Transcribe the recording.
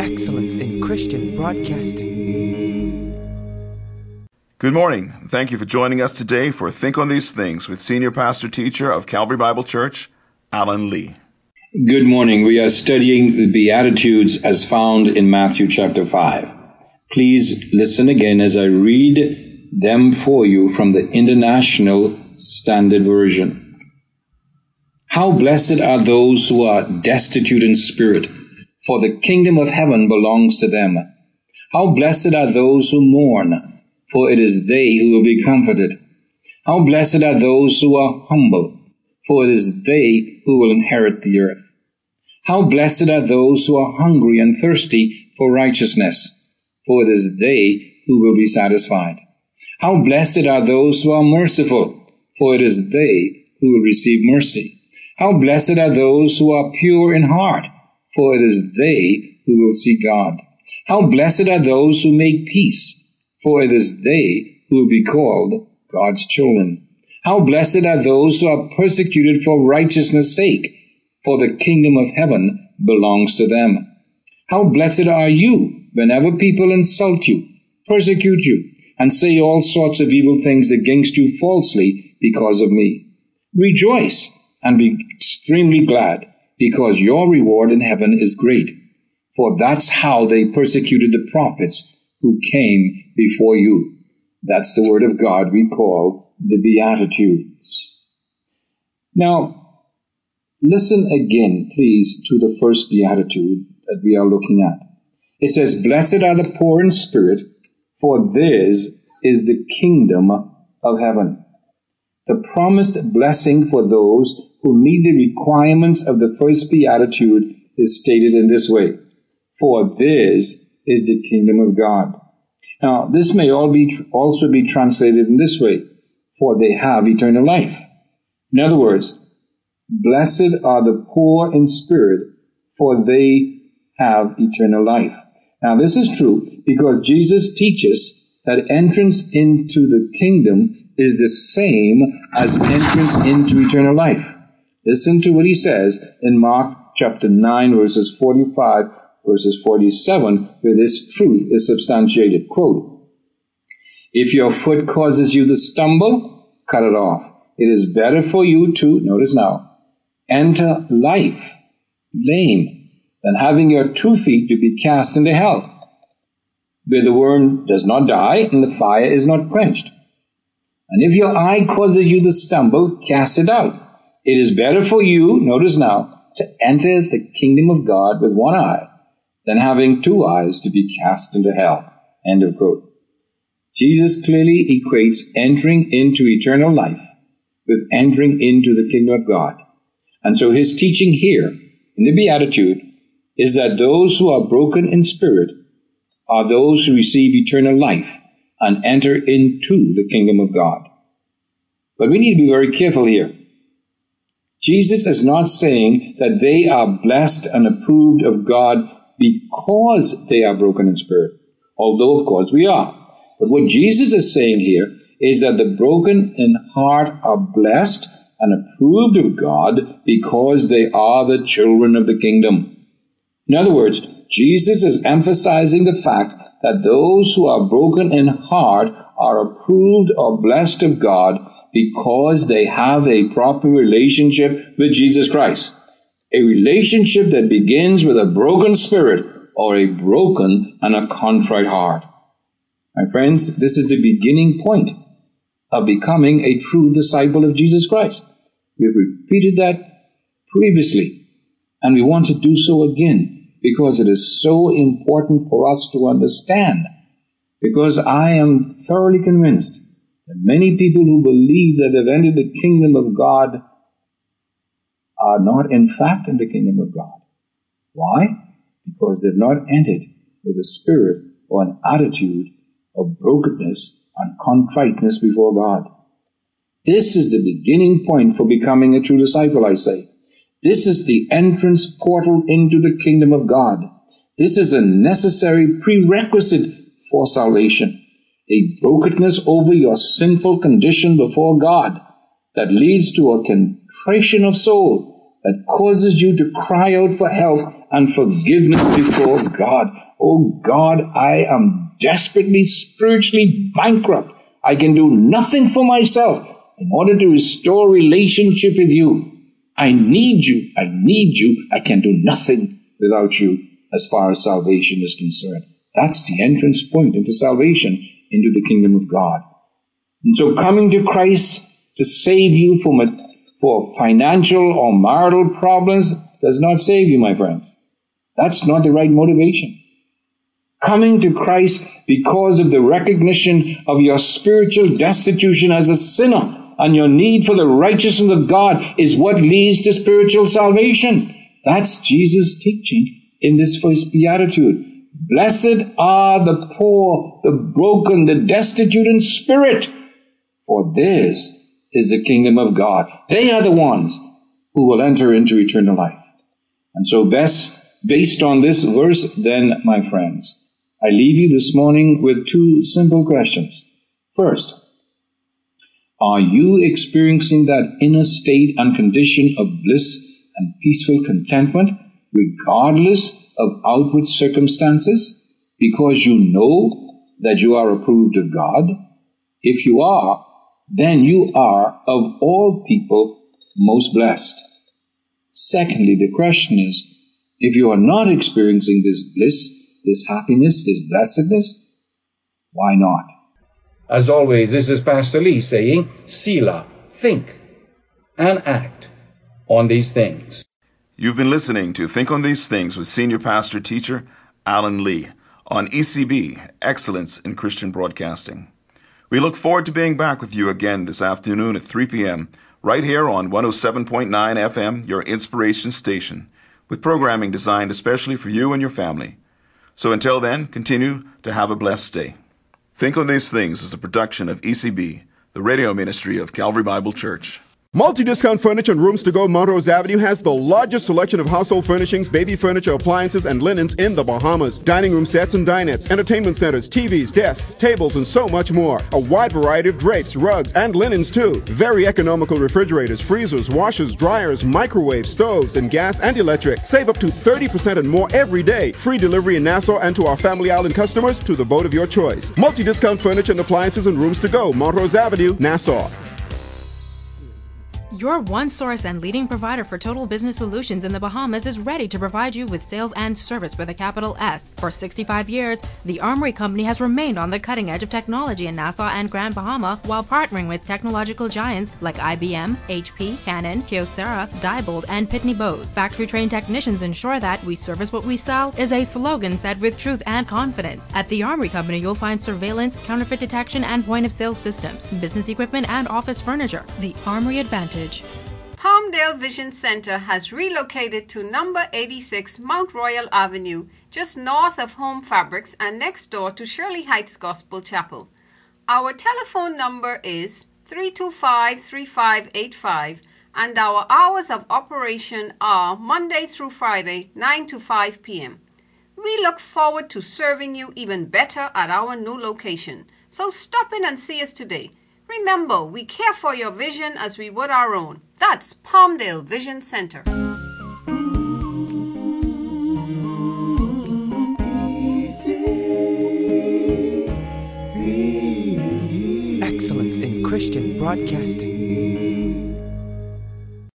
Excellence in Christian Broadcasting. Good morning. Thank you for joining us today for Think on These Things with Senior Pastor Teacher of Calvary Bible Church, Alan Lee. Good morning. We are studying the Beatitudes as found in Matthew chapter 5. Please listen again as I read them for you from the International Standard Version. How blessed are those who are destitute in spirit, for the kingdom of heaven belongs to them. How blessed are those who mourn, for it is they who will be comforted. How blessed are those who are humble, for it is they who will inherit the earth. How blessed are those who are hungry and thirsty for righteousness, for it is they who will be satisfied. How blessed are those who are merciful, for it is they who will receive mercy. How blessed are those who are pure in heart, for it is they who will see God. How blessed are those who make peace, for it is they who will be called God's children. How blessed are those who are persecuted for righteousness' sake, for the kingdom of heaven belongs to them. How blessed are you whenever people insult you, persecute you, and say all sorts of evil things against you falsely because of me. Rejoice and be extremely glad, because your reward in heaven is great. For that's how they persecuted the prophets who came before you. That's the word of God we call the Beatitudes. Now, listen again, please, to the first Beatitude that we are looking at. It says, Blessed are the poor in spirit, for theirs is the kingdom of heaven. The promised blessing for those who meet the requirements of the first beatitude is stated in this way For theirs is the kingdom of God. Now, this may all be also be translated in this way For they have eternal life. In other words, blessed are the poor in spirit, for they have eternal life. Now, this is true because Jesus teaches that entrance into the kingdom is the same as entrance into eternal life. Listen to what he says in Mark chapter 9, verses 45, verses 47, where this truth is substantiated. Quote, If your foot causes you to stumble, cut it off. It is better for you to, notice now, enter life lame than having your two feet to be cast into hell, where the worm does not die and the fire is not quenched. And if your eye causes you to stumble, cast it out. It is better for you, notice now, to enter the kingdom of God with one eye than having two eyes to be cast into hell. End of quote. Jesus clearly equates entering into eternal life with entering into the kingdom of God. And so his teaching here in the Beatitude is that those who are broken in spirit are those who receive eternal life and enter into the kingdom of God. But we need to be very careful here. Jesus is not saying that they are blessed and approved of God because they are broken in spirit, although of course we are. But what Jesus is saying here is that the broken in heart are blessed and approved of God because they are the children of the kingdom. In other words, Jesus is emphasizing the fact that those who are broken in heart are approved or blessed of God because they have a proper relationship with Jesus Christ. A relationship that begins with a broken spirit or a broken and a contrite heart. My friends, this is the beginning point of becoming a true disciple of Jesus Christ. We've repeated that previously, and we want to do so again because it is so important for us to understand. Because I am thoroughly convinced that many people who believe that they've entered the kingdom of God are not in fact in the kingdom of God. Why? Because they've not entered with a spirit or an attitude of brokenness and contriteness before God. This is the beginning point for becoming a true disciple, I say. This is the entrance portal into the kingdom of God. This is a necessary prerequisite for salvation. a brokenness over your sinful condition before God that leads to a contrition of soul that causes you to cry out for help and forgiveness before God. Oh God, I am desperately spiritually bankrupt. I can do nothing for myself in order to restore relationship with you. I need you. I need you. I can do nothing without you as far as salvation is concerned. That's the entrance point into salvation, into the kingdom of God. And so coming to Christ to save you from a, for financial or marital problems does not save you, my friends. That's not the right motivation. Coming to Christ because of the recognition of your spiritual destitution as a sinner and your need for the righteousness of God is what leads to spiritual salvation. That's Jesus' teaching in this first beatitude. Blessed are the poor, the broken, the destitute in spirit, for theirs is the kingdom of God. They are the ones who will enter into eternal life. And so best, based on this verse, then, my friends, I leave you this morning with two simple questions. First, are you experiencing that inner state and condition of bliss and peaceful contentment regardless of outward circumstances because you know that you are approved of God? If you are, then you are of all people most blessed. Secondly, the question is, if you are not experiencing this bliss, this happiness, this blessedness, why not? As always, this is Pastor Lee saying, Selah, think and act on these things. You've been listening to Think on These Things with Senior Pastor Teacher Alan Lee on ECB, Excellence in Christian Broadcasting. We look forward to being back with you again this afternoon at 3 p.m. right here on 107.9 FM, your inspiration station, with programming designed especially for you and your family. So until then, continue to have a blessed day. Think on These Things is a production of ECB, the radio ministry of Calvary Bible Church. Multi-Discount Furniture and Rooms to Go Montrose Avenue has the largest selection of household furnishings, baby furniture, appliances, and linens in the Bahamas. Dining room sets and dinettes, entertainment centers, TVs, desks, tables, and so much more. A wide variety of drapes, rugs, and linens too. Very economical refrigerators, freezers, washers, dryers, microwaves, stoves, and gas and electric. Save up to 30% and more every day. Free delivery in Nassau and to our Family Island customers to the boat of your choice. Multi-Discount Furniture and Appliances and Rooms to Go, Montrose Avenue, Nassau. Your one source and leading provider for total business solutions in the Bahamas is ready to provide you with sales and service with a capital S. For 65 years, the Armory Company has remained on the cutting edge of technology in Nassau and Grand Bahama while partnering with technological giants like IBM, HP, Canon, Kyocera, Diebold, and Pitney Bowes. Factory trained technicians ensure that we service what we sell is a slogan said with truth and confidence. At the Armory Company, you'll find surveillance, counterfeit detection, and point of sale systems, business equipment, and office furniture. The Armory Advantage Palmdale Vision Center has relocated to number 86 Mount Royal Avenue, just north of Home Fabrics and next door to Shirley Heights Gospel Chapel. Our telephone number is 325 3585 and our hours of operation are Monday through Friday, 9 to 5 p.m. We look forward to serving you even better at our new location. So stop in and see us today. Remember, we care for your vision as we would our own. That's Palmdale Vision Center. Excellence in Christian Broadcasting.